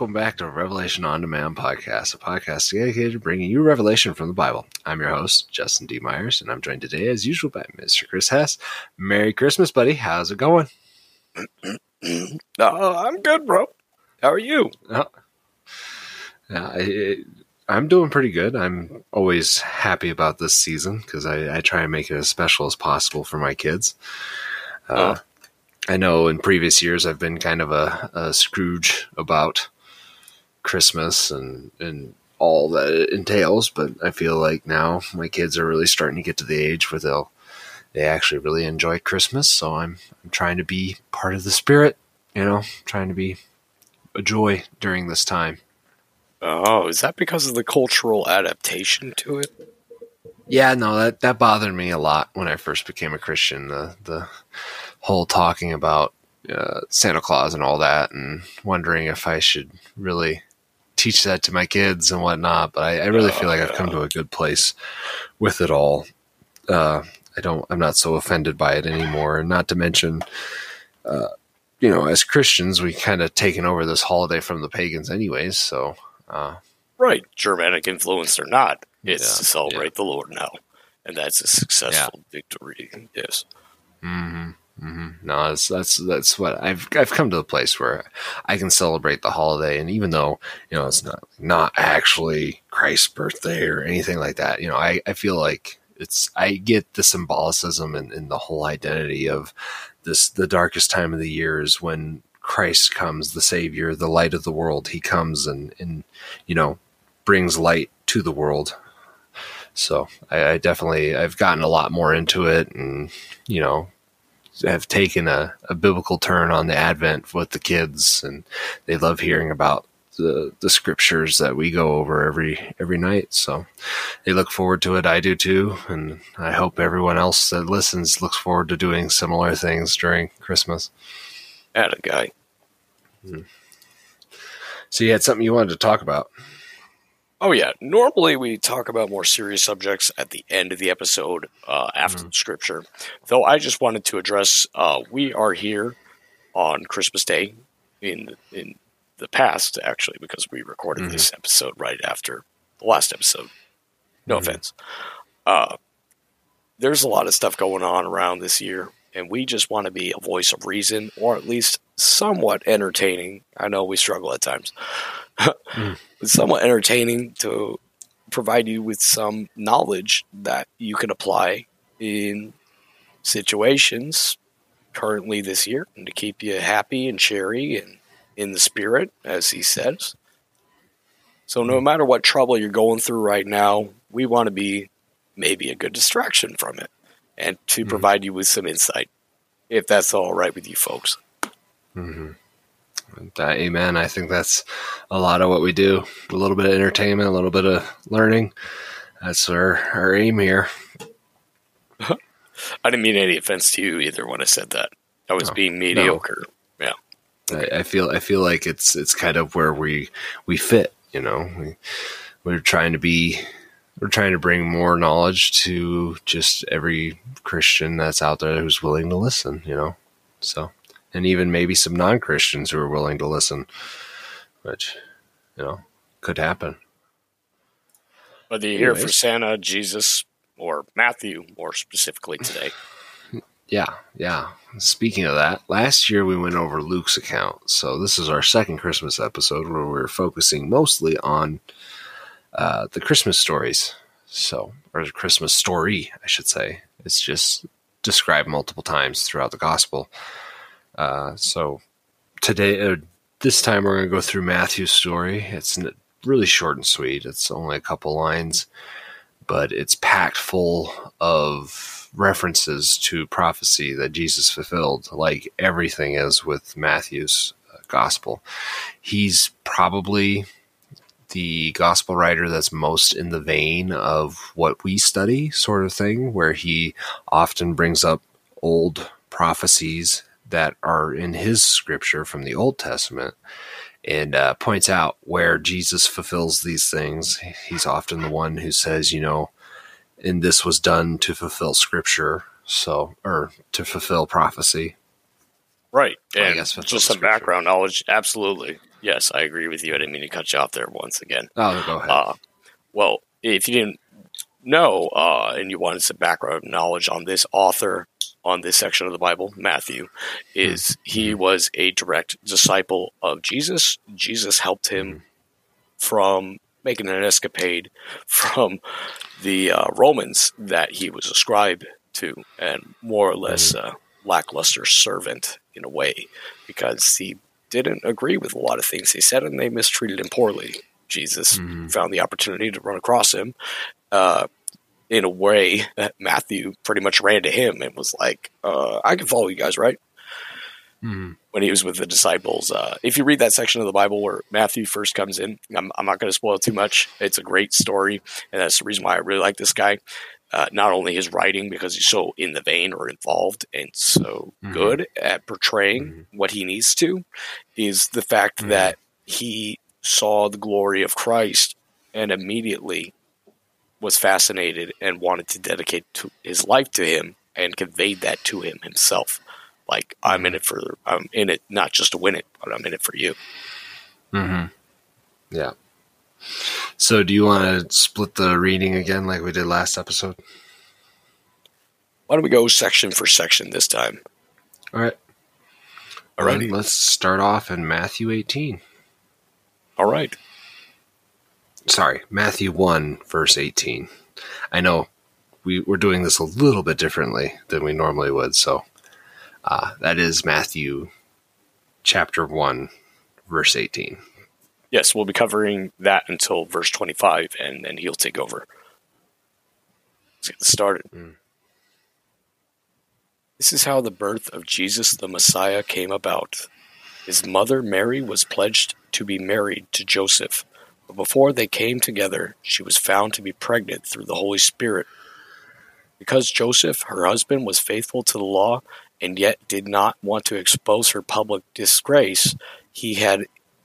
welcome back to Revelation on Demand podcast, a podcast dedicated to bringing you revelation from the Bible. I'm your host, Justin D. Myers, and I'm joined today, as usual, by Mr. Chris Hess. Merry Christmas, buddy. How's it going? oh, I'm good, bro. How are you? Oh, I, I'm doing pretty good. I'm always happy about this season because I, I, try and make it as special as possible for my kids. Uh, oh. I know in previous years I've been kind of a, a Scrooge about Christmas and, and all that it entails, but I feel like now my kids are really starting to get to the age where they'll they actually really enjoy Christmas. So I'm I'm trying to be part of the spirit, you know, trying to be a joy during this time. Oh, is that because of the cultural adaptation to it? Yeah, no, that that bothered me a lot when I first became a Christian. The the whole talking about uh, Santa Claus and all that, and wondering if I should really teach that to my kids and whatnot. But I, I really oh, feel like I've come to a good place with it all. Uh, I don't. I'm not so offended by it anymore. And not to mention, uh, you know, as Christians, we kind of taken over this holiday from the pagans, anyways. So, uh, right, Germanic influence or not, it's yeah, to celebrate yeah. the Lord now, and that's a successful yeah. victory. Yes. Mm-hmm. Mm-hmm. No, that's, that's that's what I've I've come to the place where I can celebrate the holiday, and even though you know it's not not actually Christ's birthday or anything like that, you know, I, I feel like it's I get the symbolicism and, the whole identity of this. The darkest time of the year is when Christ comes, the Savior, the light of the world. He comes and and you know brings light to the world. So I, I definitely I've gotten a lot more into it, and you know have taken a, a biblical turn on the Advent with the kids, and they love hearing about the the scriptures that we go over every every night. So they look forward to it. I do too, and I hope everyone else that listens looks forward to doing similar things during Christmas. At a guy. Hmm. So you had something you wanted to talk about. Oh yeah. Normally we talk about more serious subjects at the end of the episode uh, after mm-hmm. the scripture. Though I just wanted to address uh, we are here on Christmas Day in in the past actually because we recorded mm-hmm. this episode right after the last episode. No mm-hmm. offense. Uh, there's a lot of stuff going on around this year, and we just want to be a voice of reason, or at least somewhat entertaining. I know we struggle at times. mm somewhat entertaining to provide you with some knowledge that you can apply in situations currently this year and to keep you happy and cheery and in the spirit, as he says. So, no matter what trouble you're going through right now, we want to be maybe a good distraction from it and to mm-hmm. provide you with some insight, if that's all right with you folks. Mm-hmm. That, amen. I think that's a lot of what we do. A little bit of entertainment, a little bit of learning. That's our, our aim here. I didn't mean any offense to you either when I said that. I was being mediocre. No. Yeah. I, I, feel I feel like it's it's kind of where we we fit, you know. We we're trying to be we're trying to bring more knowledge to just every Christian that's out there who's willing to listen, you know. So and even maybe some non Christians who are willing to listen, which, you know, could happen. Whether you're here for Santa, Jesus, or Matthew, more specifically today. Yeah, yeah. Speaking of that, last year we went over Luke's account. So this is our second Christmas episode where we're focusing mostly on uh, the Christmas stories. So, or the Christmas story, I should say. It's just described multiple times throughout the gospel. Uh, so today, uh, this time we're going to go through Matthew's story. It's really short and sweet. It's only a couple lines, but it's packed full of references to prophecy that Jesus fulfilled, like everything is with Matthew's uh, gospel. He's probably the gospel writer that's most in the vein of what we study, sort of thing, where he often brings up old prophecies that are in his scripture from the Old Testament and uh, points out where Jesus fulfills these things. He's often the one who says, you know, and this was done to fulfill scripture, so, or to fulfill prophecy. Right. I And guess just some background knowledge. Absolutely. Yes, I agree with you. I didn't mean to cut you off there once again. Oh, go ahead. Uh, well, if you didn't know uh, and you wanted some background knowledge on this author on this section of the Bible, Matthew, is he was a direct disciple of Jesus. Jesus helped him from making an escapade from the uh, Romans that he was ascribed to, and more or less uh, lackluster servant in a way, because he didn't agree with a lot of things he said, and they mistreated him poorly. Jesus Mhm. found the opportunity to run across him uh, in a way Matthew pretty much ran to him and was like, uh, "I can follow you guys, right?" Mhm. When he was with the disciples, uh, if you read that section of the Bible where Matthew first comes in, I'm, I'm not going to spoil too much. It's a great story, and that's the reason why I really like this guy. Uh, not only his writing because he's so in the vein or involved and so Mhm. good at portraying Mhm. what he needs to, is the fact Mhm. that he saw the glory of Christ and immediately was fascinated and wanted to dedicate to his life to him and conveyed that to him himself. Like I'm in it for I'm in it not just to win it, but I'm in it for you. hmm Yeah. So, do you want to split the reading again, like we did last episode? Why don't we go section for section this time? All right. Alrighty. Then Let's start off in Matthew 18. All right. Sorry, Matthew 1, verse 18. I know we, we're doing this a little bit differently than we normally would. So, uh, that is Matthew chapter 1, verse 18. Yes, we'll be covering that until verse 25, and then he'll take over. Let's get this started. Mm. This is how the birth of Jesus the Messiah came about. His mother Mary was pledged to be married to Joseph, but before they came together, she was found to be pregnant through the Holy Spirit. Because Joseph, her husband, was faithful to the law and yet did not want to expose her public disgrace, he had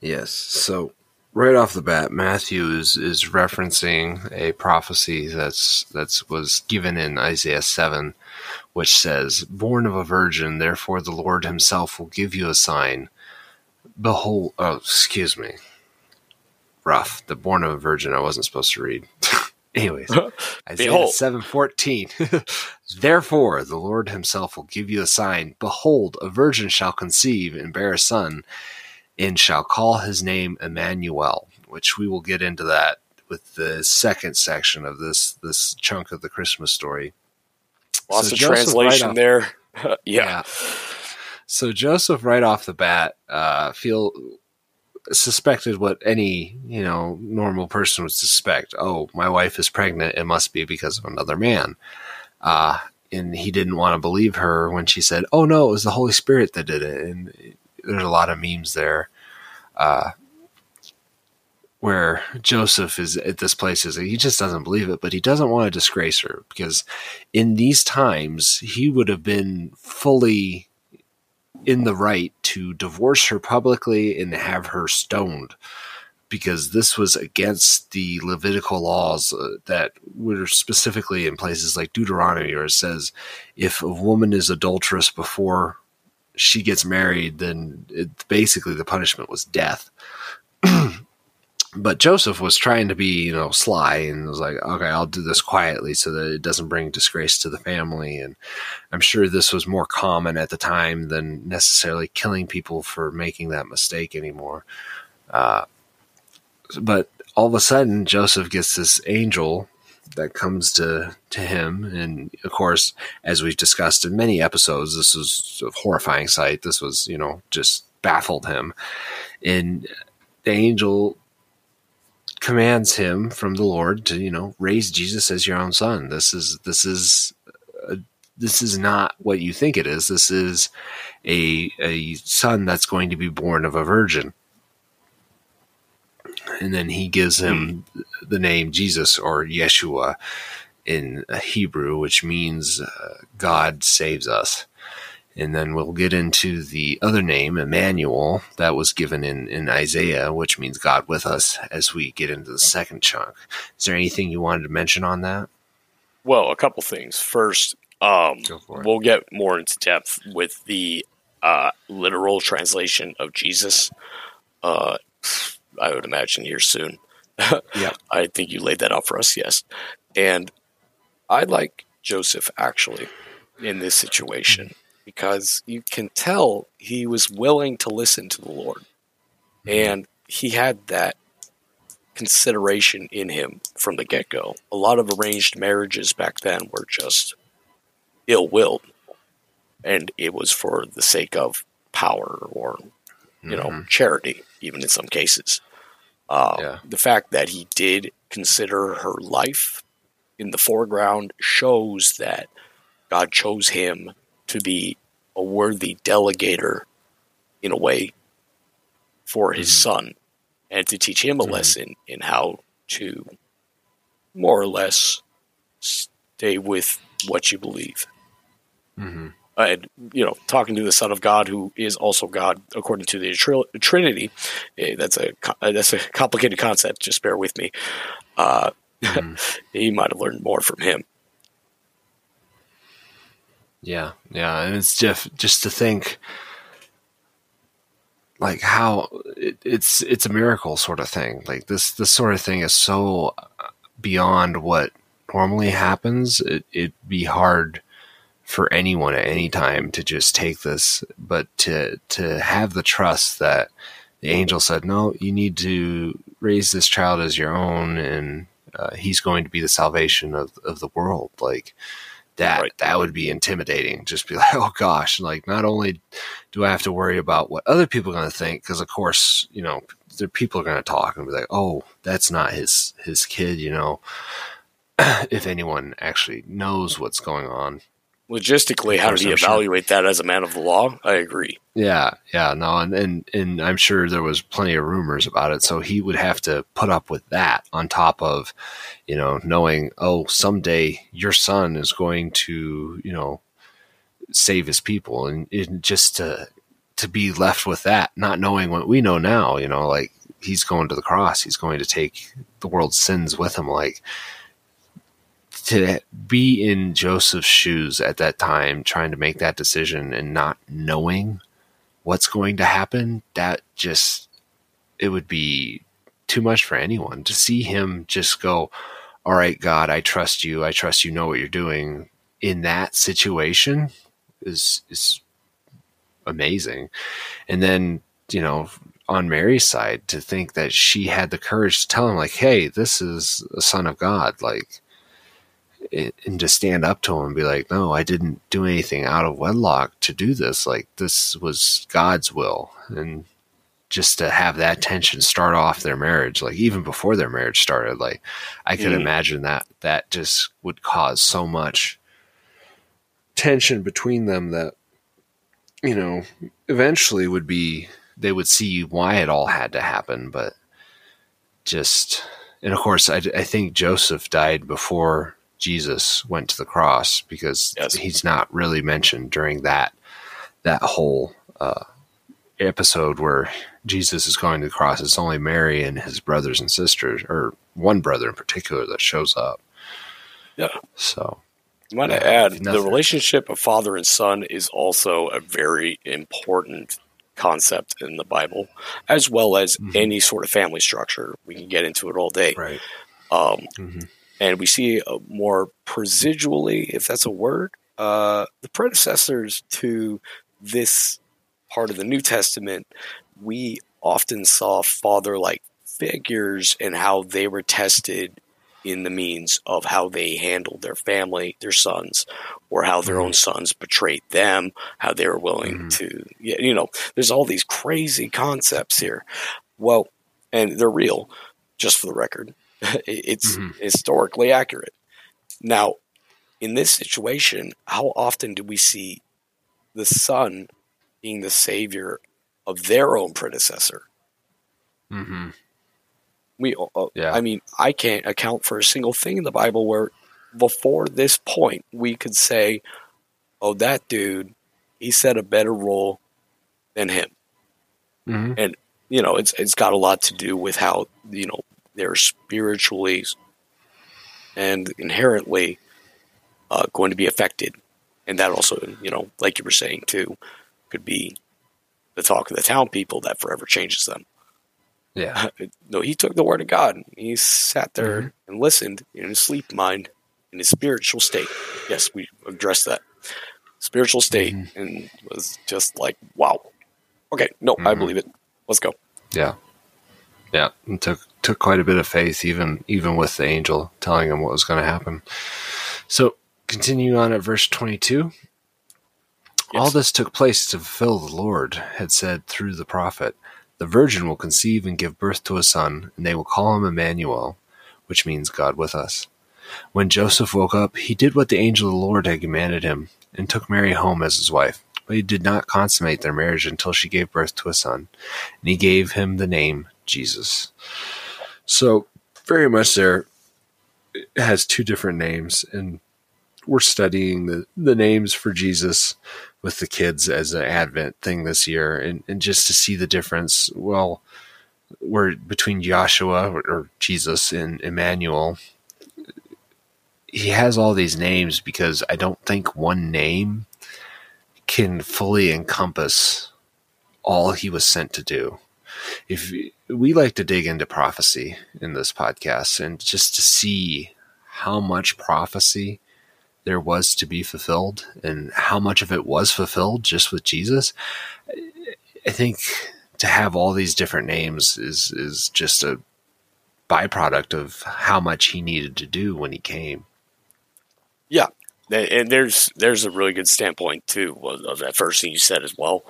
Yes. So right off the bat, Matthew is, is referencing a prophecy that's that's was given in Isaiah seven, which says, "Born of a virgin, therefore the Lord Himself will give you a sign. Behold, oh, excuse me, rough. The born of a virgin. I wasn't supposed to read. Anyways, Isaiah seven fourteen. Therefore, the Lord Himself will give you a sign. Behold, a virgin shall conceive and bear a son, and shall call his name Emmanuel. Which we will get into that with the second section of this this chunk of the Christmas story. Lots So of Joseph translation right off- there. yeah. So Joseph, right off the bat, uh, feel suspected what any you know normal person would suspect. Oh, my wife is pregnant. It must be because of another man. Uh, and he didn't want to believe her when she said, "Oh no, it was the Holy Spirit that did it." And there's a lot of memes there, uh, where Joseph is at this place is he just doesn't believe it, but he doesn't want to disgrace her because in these times he would have been fully in the right to divorce her publicly and have her stoned because this was against the Levitical laws uh, that were specifically in places like Deuteronomy, where it says if a woman is adulterous before she gets married, then it, basically the punishment was death. but Joseph was trying to be, you know, sly and was like, okay, I'll do this quietly so that it doesn't bring disgrace to the family. And I'm sure this was more common at the time than necessarily killing people for making that mistake anymore. Uh, but all of a sudden, Joseph gets this angel that comes to to him, and of course, as we've discussed in many episodes, this was a horrifying sight. This was, you know, just baffled him, and the angel commands him from the Lord to, you know, raise Jesus as your own son. This is this is a this is not what you think it is. This is a a son that's going to be born of a virgin. And then he gives him the name Jesus or Yeshua in Hebrew, which means uh, God saves us. And then we'll get into the other name, Emmanuel, that was given in, in Isaiah, which means God with us as we get into the second chunk. Is there anything you wanted to mention on that? Well, a couple things. First, um, we'll get more into depth with the uh, literal translation of Jesus. Uh, I would imagine here soon. yeah, I think you laid that out for us. Yes, and I like Joseph actually in this situation because you can tell he was willing to listen to the Lord. Mm-hmm. And he had that consideration in him from the get go. A lot of arranged marriages back then were just ill willed. And it was for the sake of power or, you mm-hmm. know, charity, even in some cases. Uh, yeah. The fact that he did consider her life in the foreground shows that God chose him to be a worthy delegator in a way for his mm-hmm. son and to teach him a mm-hmm. lesson in how to more or less stay with what you believe. Mm-hmm. And you know, talking to the Son of God, who is also God according to the tr- Trinity, eh, that's a that's a complicated concept. Just bear with me. Uh, mm-hmm. he might have learned more from him. Yeah, yeah, and it's just just to think like how it, it's it's a miracle sort of thing. Like this this sort of thing is so beyond what normally happens. It, it'd be hard for anyone at any time to just take this, but to to have the trust that the angel said, "No, you need to raise this child as your own, and uh, he's going to be the salvation of of the world." Like that right. that would be intimidating. Just be like, oh gosh, like not only do I have to worry about what other people are going to think, because of course, you know, the people are going to talk and be like, oh, that's not his his kid, you know. if anyone actually knows what's going on, logistically, how did he evaluate sure. that as a man of the law? I agree. Yeah, yeah, no, and, and and I'm sure there was plenty of rumors about it. So he would have to put up with that on top of, you know, knowing oh someday your son is going to you know save his people, and it, just to to be left with that, not knowing what we know now, you know, like he's going to the cross, he's going to take the world's sins with him, like to be in Joseph's shoes at that time, trying to make that decision and not knowing what's going to happen, that just, it would be too much for anyone to see him just go, All right, God, I trust you. I trust you know what you're doing in that situation is, is amazing. And then, you know, on Mary's side to think that she had the courage to tell him like, Hey, this is a son of God. Like, and to stand up to him and be like, no, I didn't do anything out of wedlock to do this. Like this was God's will. And just to have that tension start off their marriage, like even before their marriage started, like I could mm. imagine that that just would cause so much tension between them that, you know, eventually would be, they would see why it all had to happen. But just, and of course, I, I think Joseph died before Jesus went to the cross because yes. he's not really mentioned during that that whole uh, episode where Jesus is going to the cross. It's only Mary and his brothers and sisters, or one brother in particular, that shows up. Yeah. So. I want to add the relationship of father and son is also a very important concept in the Bible, as well as mm-hmm. any sort of family structure. We can get into it all day. Right. Um, mm-hmm and we see more presidually, if that's a word, uh, the predecessors to this part of the New Testament, we often saw father like figures and how they were tested in the means of how they handled their family, their sons, or how their mm-hmm. own sons betrayed them, how they were willing mm-hmm. to, you know, there's all these crazy concepts here. Well, and they're real, just for the record. it's mm-hmm. historically accurate. Now, in this situation, how often do we see the son being the savior of their own predecessor? Mm-hmm. We, uh, yeah. I mean, I can't account for a single thing in the Bible where before this point we could say, "Oh, that dude, he set a better role than him," mm-hmm. and you know, it's it's got a lot to do with how you know they're spiritually and inherently uh, going to be affected, and that also, you know, like you were saying too, could be the talk of the town people that forever changes them. Yeah. no, he took the word of God. He sat there mm-hmm. and listened in his sleep mind, in his spiritual state. Yes, we addressed that spiritual state, mm-hmm. and was just like, wow. Okay, no, mm-hmm. I believe it. Let's go. Yeah, yeah. and took took quite a bit of faith, even even with the angel telling him what was going to happen. So, continue on at verse twenty two. Yes. All this took place to fulfill the Lord had said through the prophet. The virgin will conceive and give birth to a son, and they will call him Emmanuel, which means God with us. When Joseph woke up, he did what the angel of the Lord had commanded him, and took Mary home as his wife. But he did not consummate their marriage until she gave birth to a son, and he gave him the name Jesus. So, very much there has two different names, and we're studying the, the names for Jesus with the kids as an Advent thing this year, and, and just to see the difference. Well, we're between Joshua or, or Jesus and Emmanuel. He has all these names because I don't think one name can fully encompass all he was sent to do. If we like to dig into prophecy in this podcast and just to see how much prophecy there was to be fulfilled and how much of it was fulfilled just with Jesus. I think to have all these different names is is just a byproduct of how much he needed to do when he came. Yeah, and there's there's a really good standpoint too of that first thing you said as well.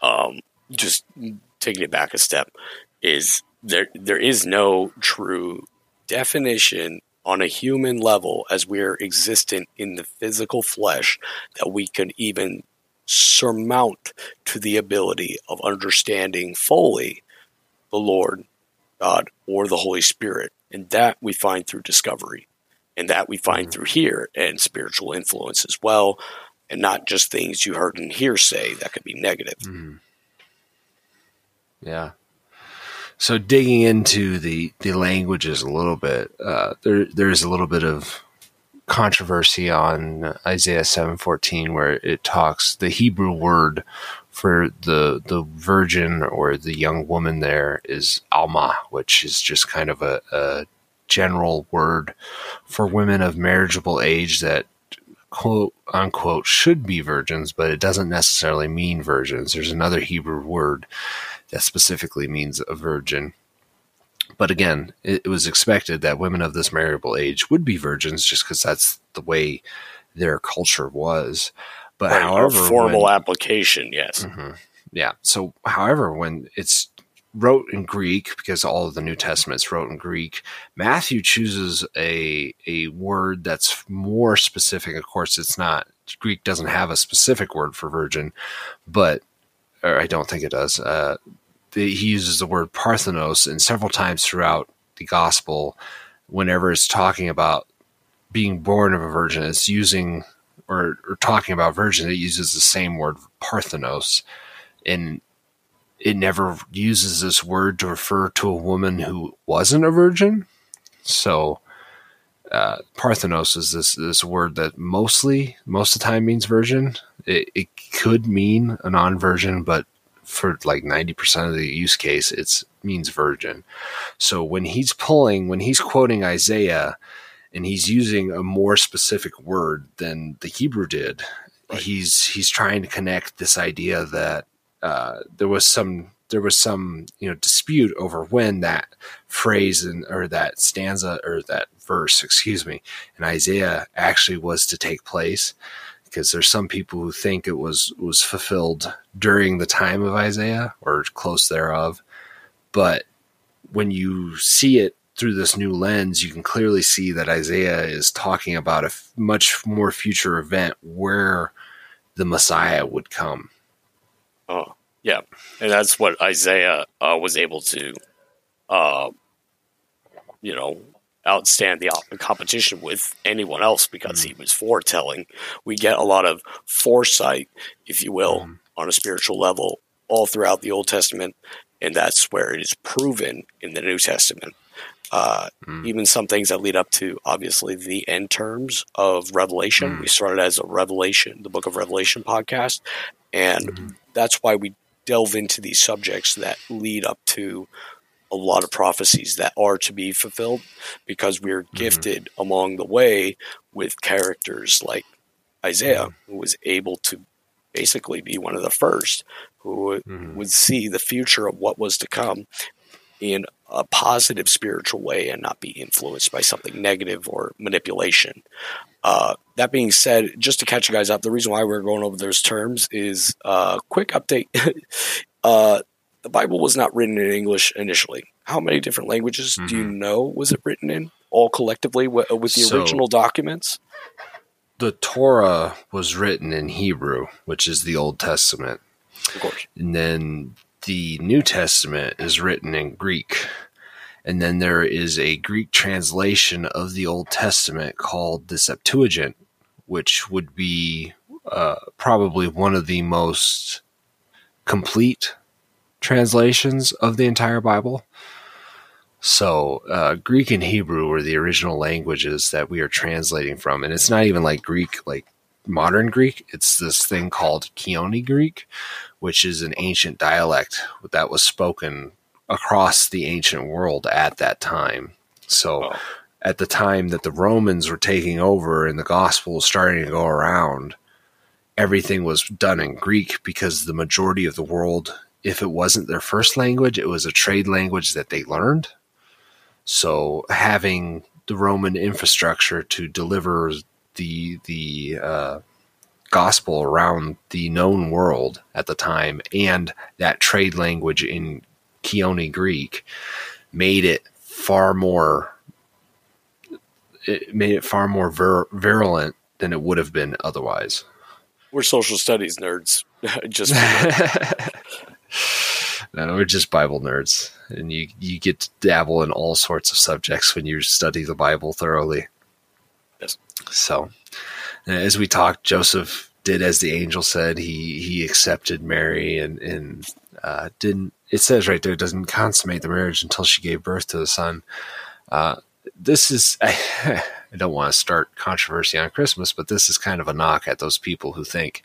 Um, just taking it back a step is there there is no true definition on a human level as we're existent in the physical flesh that we can even surmount to the ability of understanding fully the Lord God or the Holy Spirit. And that we find through discovery. And that we find mm-hmm. through here and spiritual influence as well. And not just things you heard in hearsay that could be negative. Mm-hmm. Yeah. So digging into the the languages a little bit, uh, there there's a little bit of controversy on Isaiah seven fourteen where it talks the Hebrew word for the the virgin or the young woman there is alma, which is just kind of a, a general word for women of marriageable age that quote unquote should be virgins, but it doesn't necessarily mean virgins. There's another Hebrew word that specifically means a virgin. But again, it, it was expected that women of this marriable age would be virgins just because that's the way their culture was. But right, however, formal when, application, yes, mm-hmm, yeah. So, however, when it's wrote in Greek because all of the New Testaments wrote in Greek. Matthew chooses a a word that's more specific. Of course, it's not Greek doesn't have a specific word for virgin, but or I don't think it does. Uh, the, he uses the word parthenos and several times throughout the gospel whenever it's talking about being born of a virgin. It's using or, or talking about virgin it uses the same word parthenos. And it never uses this word to refer to a woman who wasn't a virgin. So uh, parthenos is this this word that mostly most of the time means virgin. It, it could mean a non-virgin but for like 90% of the use case, it means virgin. So when he's pulling, when he's quoting Isaiah and he's using a more specific word than the Hebrew did, right. he's, he's trying to connect this idea that, uh, there was some, there was some, you know, dispute over when that phrase and, or that stanza or that verse, excuse me, in Isaiah actually was to take place because there's some people who think it was was fulfilled during the time of Isaiah or close thereof, but when you see it through this new lens, you can clearly see that Isaiah is talking about a f- much more future event where the Messiah would come. Oh, yeah, and that's what Isaiah uh, was able to, uh, you know, outstand the competition with anyone else because mm. he was foretelling. We get a lot of foresight, if you will, mm. on a spiritual level all throughout the Old Testament, and that's where it is proven in the New Testament. Uh, mm. Even some things that lead up to obviously the end terms of Revelation. Mm. We started as a Revelation, the Book of Revelation podcast, and mm-hmm. that's why we delve into these subjects that lead up to a lot of prophecies that are to be fulfilled because we're mm-hmm. gifted along the way with characters like Isaiah, mm-hmm. who was able to basically be one of the first who mm-hmm. would see the future of what was to come in a positive spiritual way and not be influenced by something negative or manipulation. Uh, that being said, just to catch you guys up, the reason why we're going over those terms is a uh, quick update. uh, the Bible was not written in English initially. How many different languages mm-hmm. do you mm-hmm. know was it written in? All collectively with, with the so, original documents? The Torah was written in Hebrew, which is the Old Testament. Of course. And then the New Testament is written in Greek. And then there is a Greek translation of the Old Testament called the Septuagint, which would be uh, probably one of the most complete translations of the entire Bible. So, uh, Greek and Hebrew were the original languages that we are translating from. And it's not even like Greek, like modern Greek. It's this thing called Koine Greek, which is an ancient dialect that was spoken across the ancient world at that time. So, oh. at the time that the Romans were taking over and the gospel was starting to go around, everything was done in Greek because the majority of the world, if it wasn't their first language, it was a trade language that they learned. So, having the Roman infrastructure to deliver the the uh, gospel around the known world at the time and that trade language in Koine Greek made it far more it made it far more vir- virulent than it would have been otherwise. We're social studies nerds. just no, we're just Bible nerds, and you you get to dabble in all sorts of subjects when you study the Bible thoroughly. Yes. So, as we talked, Joseph did as the angel said. He he accepted Mary and and uh, didn't. It says right there doesn't consummate the marriage until she gave birth to the son. Uh, this is I, I don't want to start controversy on Christmas, but this is kind of a knock at those people who think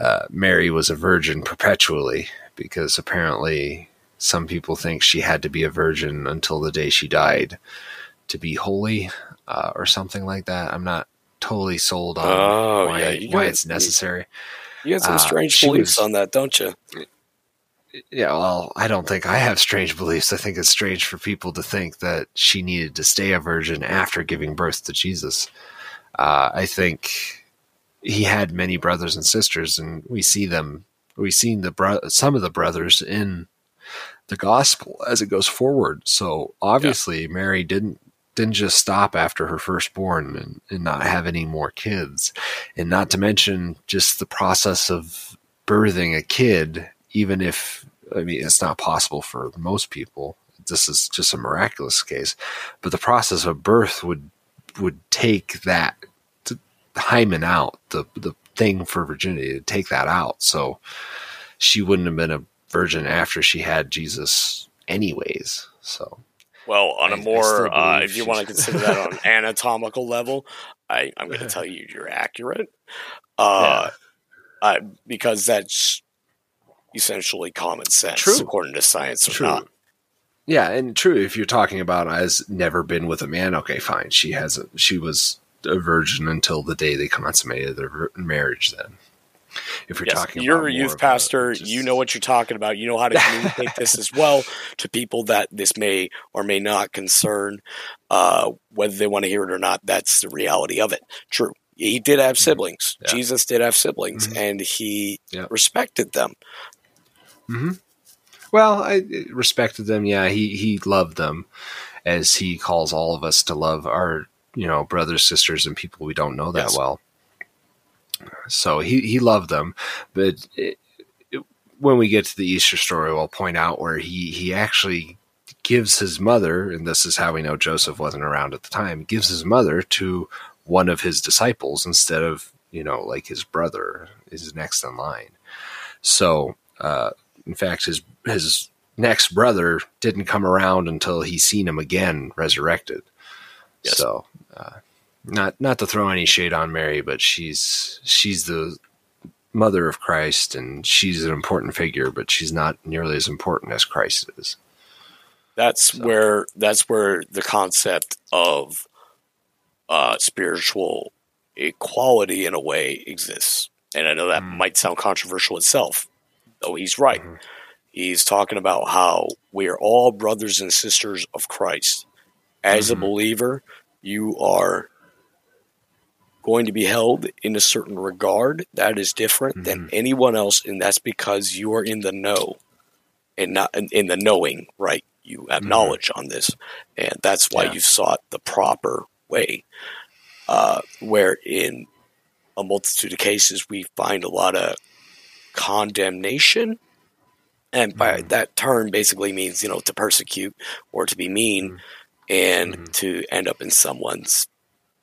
uh, Mary was a virgin perpetually because apparently some people think she had to be a virgin until the day she died to be holy uh, or something like that. I'm not totally sold on oh, why, yeah, why got, it's necessary. You got some uh, strange uh, beliefs was, on that, don't you? Yeah, well, I don't think I have strange beliefs. I think it's strange for people to think that she needed to stay a virgin after giving birth to Jesus. Uh, I think he had many brothers and sisters, and we see them. We've seen the bro- some of the brothers in the gospel as it goes forward. So obviously, yeah. Mary didn't didn't just stop after her firstborn and, and not have any more kids. And not to mention just the process of birthing a kid, even if, I mean, it's not possible for most people. This is just a miraculous case. But the process of birth would, would take that hymen out, the, the thing for virginity, to take that out. So she wouldn't have been a virgin after she had Jesus anyways. So well, on a more, uh, if you want to consider that on an anatomical level, I, am going to tell you you're accurate. Uh, yeah. uh, because that's essentially common sense, true. according to science or true. not. Yeah, and true. If you're talking about has never been with a man, okay, fine. She has. A, she was a virgin until the day they consummated their marriage. Then, if you're yes, talking you're a youth pastor just, you know what you're talking about you know how to communicate this as well to people that this may or may not concern uh, whether they want to hear it or not that's the reality of it true he did have mm-hmm. siblings yeah. jesus did have siblings mm-hmm. and he yeah. respected them mm-hmm. well i respected them yeah he he loved them as he calls all of us to love our, you know, brothers, sisters, and people we don't know that yes. well. So he, he loved them, but it, it, when we get to the Easter story, we'll point out where he, he actually gives his mother, and this is how we know Joseph wasn't around at the time, gives his mother to one of his disciples instead of, you know, like his brother is next in line. So, uh, in fact, his, his next brother didn't come around until he seen him again resurrected. Yes. So, uh, not not to throw any shade on Mary, but she's she's the mother of Christ and she's an important figure, but she's not nearly as important as Christ is. That's so. where that's where the concept of uh, spiritual equality in a way exists. And I know that mm. might sound controversial itself, though he's right. Mm-hmm. He's talking about how we are all brothers and sisters of Christ. As mm-hmm. a believer, you are going to be held in a certain regard that is different mm-hmm. than anyone else, and that's because you are in the know and not in, in the knowing, right? You have mm-hmm. knowledge on this, and that's why yeah. you've sought the proper way. Uh, where in a multitude of cases we find a lot of condemnation and by mm. that term basically means you know to persecute or to be mean mm. And mm. to end up in someone's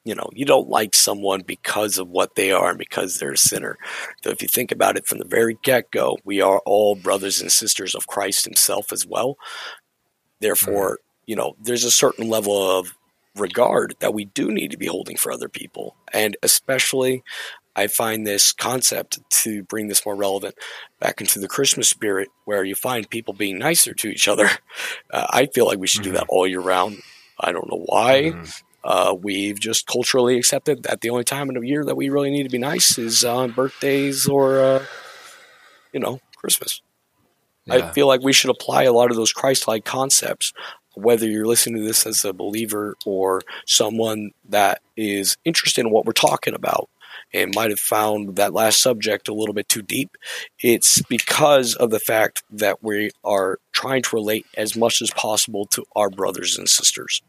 you know you don't like someone because of what they are and because they're a sinner so if you think about it from the very get-go we are all brothers and sisters of christ himself as well therefore mm. you know there's a certain level of regard that we do need to be holding for other people and especially I find this concept to bring this more relevant back into the Christmas spirit, where you find people being nicer to each other. Uh, I feel like we should mm-hmm. do that mm-hmm. all year round. I don't know why. Mm-hmm. Uh, we've just culturally accepted that the only time in a year that we really need to be nice is on birthdays or, uh, you know, Christmas. Yeah. I feel like we should apply a lot of those Christ-like concepts, whether you're listening to this as a believer or someone that is interested in what we're talking about and might have found that last subject a little bit too deep, it's because of the fact that we are trying to relate as much as possible to our brothers and sisters,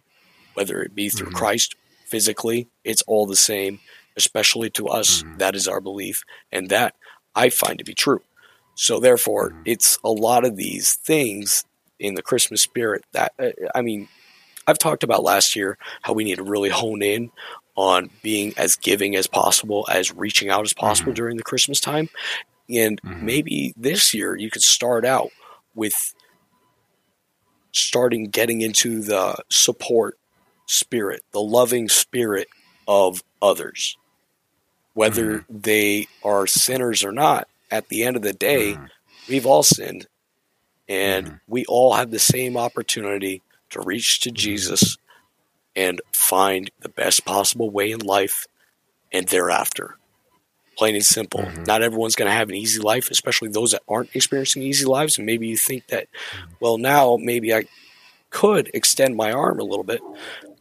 whether it be through mm-hmm. Christ physically, it's all the same, especially to us. Mm-hmm. That is our belief, and that I find to be true. So, therefore, mm-hmm. it's a lot of these things in the Christmas spirit that, uh, I mean, I've talked about last year how we need to really hone in on being as giving as possible, as reaching out as possible mm-hmm. during the Christmas time. And mm-hmm. maybe this year you could start out with starting getting into the support spirit, the loving spirit of others. Whether mm-hmm. they are sinners or not, at the end of the day, mm-hmm. we've all sinned. And mm-hmm. we all have the same opportunity to reach to mm-hmm. Jesus and find the best possible way in life and thereafter. Plain and simple. Mm-hmm. Not everyone's going to have an easy life, especially those that aren't experiencing easy lives. And maybe you think that, mm-hmm. well, now maybe I could extend my arm a little bit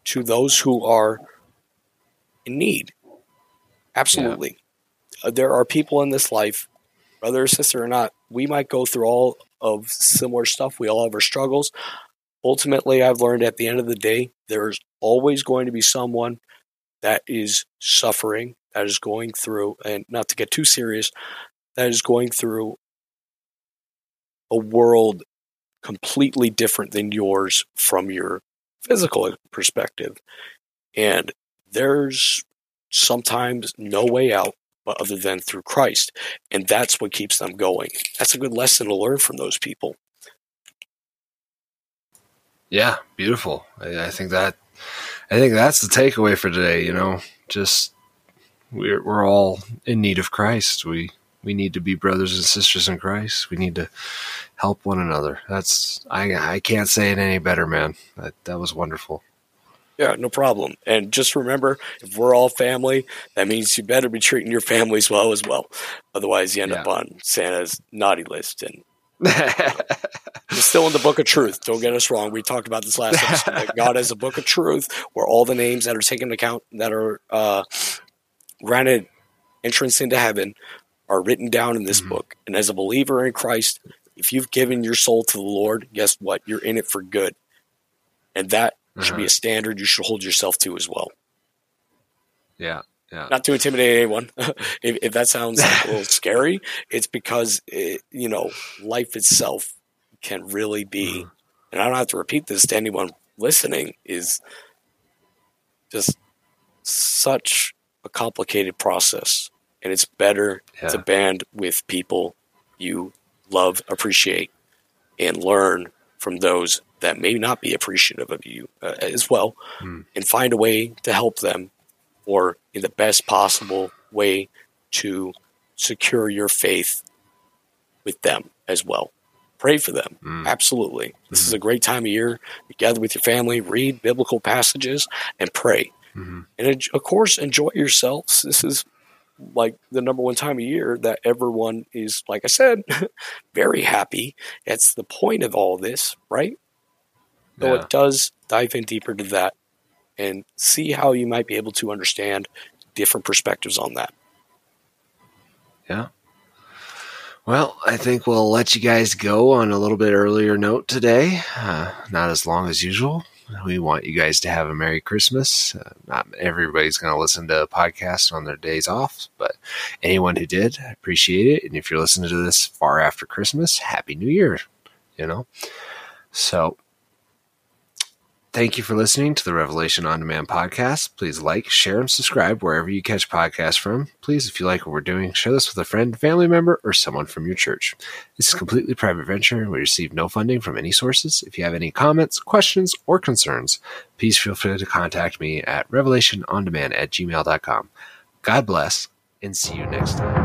to those who are in need. Absolutely. Yeah. Uh, there are people in this life, brother or sister or not, we might go through all of similar stuff. We all have our struggles ultimately, I've learned at the end of the day, there's always going to be someone that is suffering, that is going through, and not to get too serious, that is going through a world completely different than yours from your physical perspective. And there's sometimes no way out but other than through Christ. And that's what keeps them going. That's a good lesson to learn from those people. Yeah, beautiful. I, I think that I think that's the takeaway for today. You know, just we're we're all in need of Christ. We we need to be brothers and sisters in Christ. We need to help one another. That's I I can't say it any better, man. That that was wonderful. Yeah, no problem. And just remember, if we're all family, that means you better be treating your families well as well. Otherwise, you end yeah. up on Santa's naughty list, and We're still in the book of truth. Don't get us wrong. We talked about this last episode. God has a book of truth where all the names that are taken into account that are uh, granted entrance into heaven are written down in this mm-hmm. book. And as a believer in Christ, if you've given your soul to the Lord, guess what? You're in it for good. And that uh-huh. should be uh-huh. a standard you should hold yourself to as well. Yeah. Yeah. Not to intimidate anyone. if, if, that sounds a little scary, it's because it, you know life itself can really be, mm. and I don't have to repeat this to anyone listening. Is just such a complicated process, and it's better yeah. to band with people you love, appreciate, and learn from those that may not be appreciative of you uh, as well, mm. and find a way to help them or in the best possible way to secure your faith with them as well. Pray for them. Mm. Absolutely. This mm-hmm. is a great time of year. You gather with your family, read biblical passages, and pray. Mm-hmm. And of course, enjoy yourselves. This is like the number one time of year that everyone is, like I said, very happy. That's the point of all this, right? Though yeah. it does dive in deeper to that and see how you might be able to understand different perspectives on that. Yeah. Well, I think we'll let you guys go on a little bit earlier note today. Uh, not as long as usual. We want you guys to have a Merry Christmas. Uh, not everybody's going to listen to a podcast on their days off, but anyone who did, I appreciate it. And if you're listening to this far after Christmas, Happy New Year, you know? So Thank you for listening to the Revelation On Demand podcast. Please like, share, and subscribe wherever you catch podcasts from. Please, if you like what we're doing, share this with a friend, family member, or someone from your church. This is a completely private venture and we receive no funding from any sources. If you have any comments, questions, or concerns, please feel free to contact me at revelationondemand at gmail.com. God bless and see you next time.